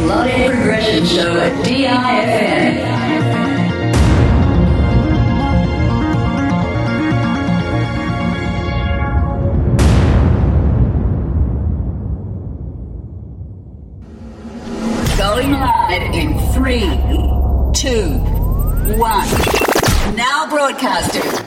Melodic Progression Show at DIFN. Going live in three, two, one. Now broadcasting.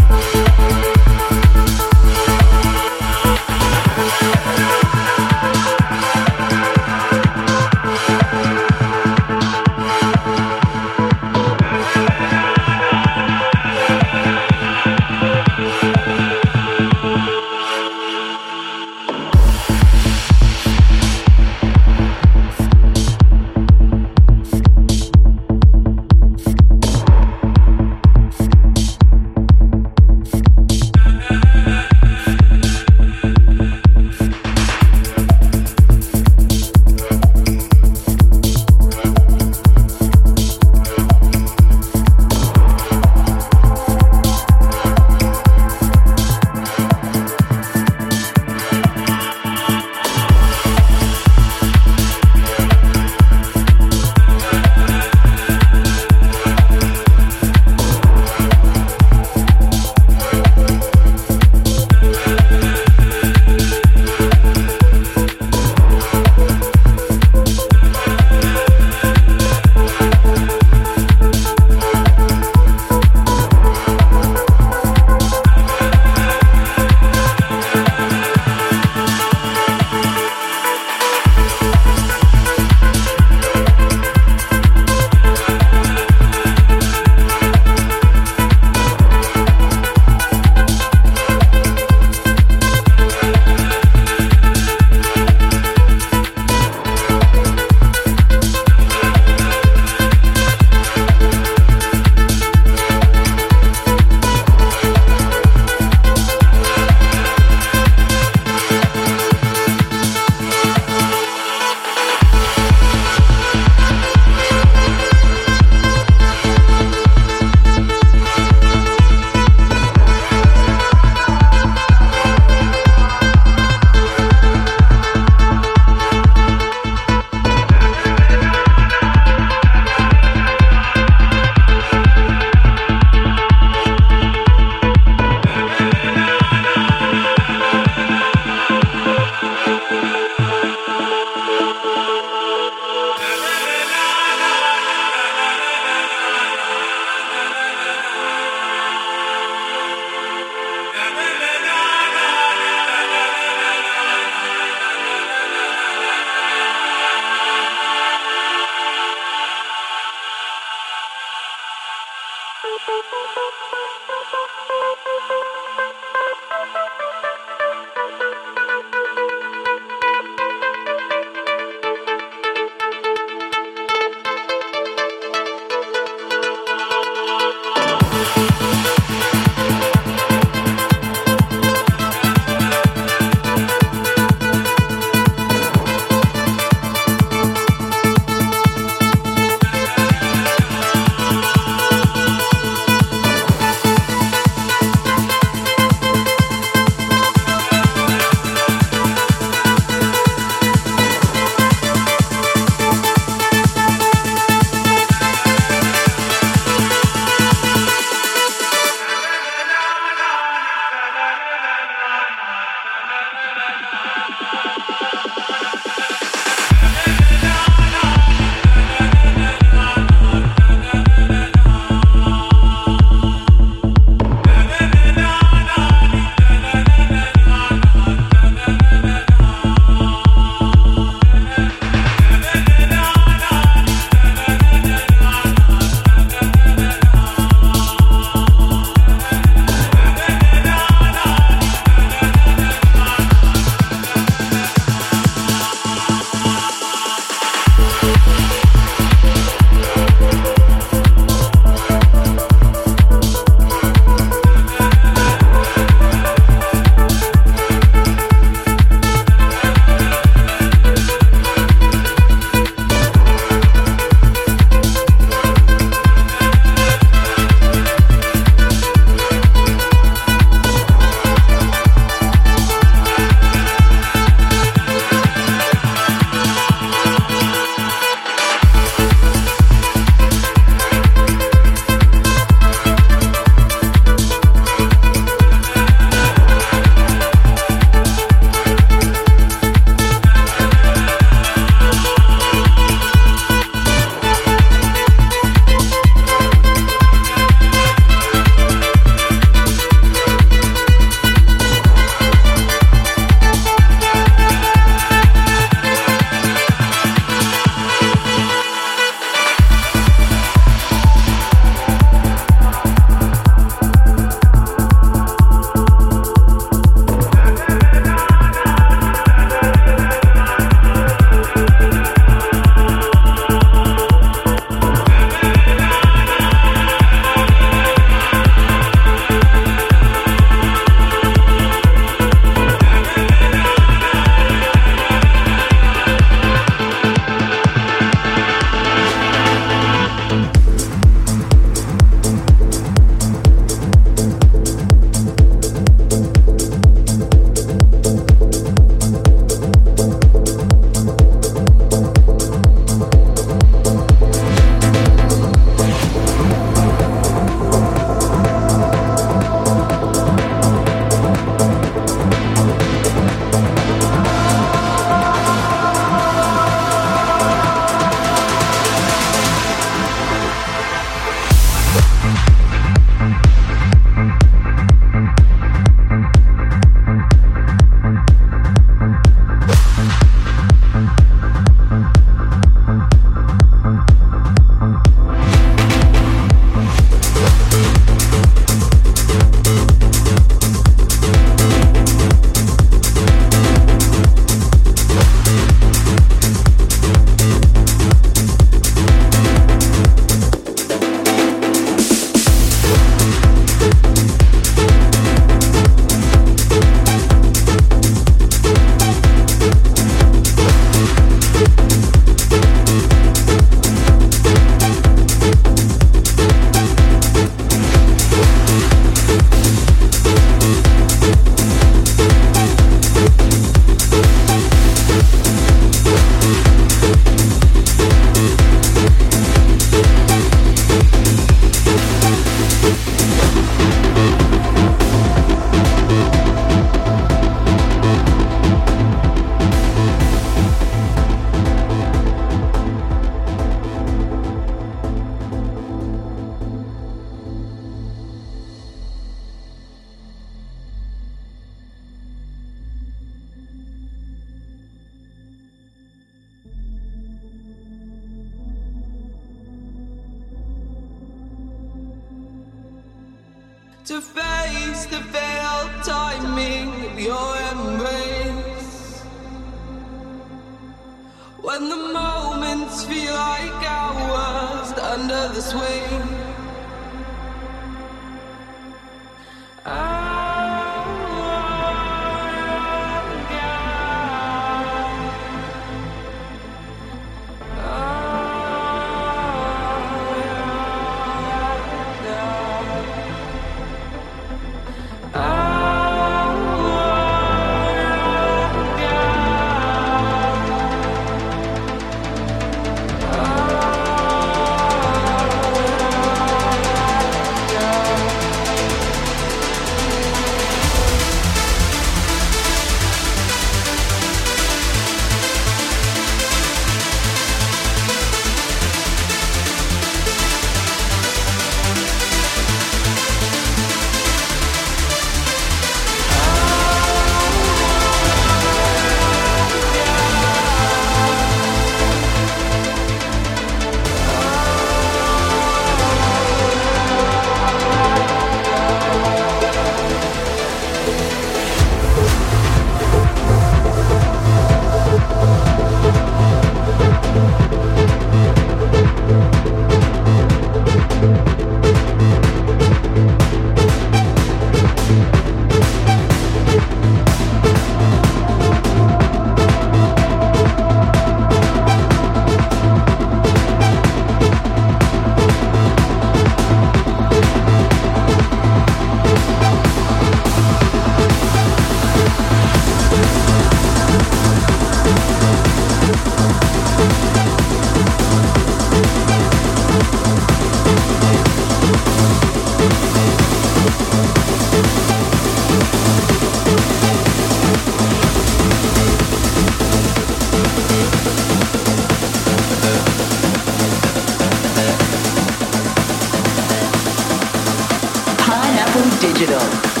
yourself.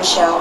Show.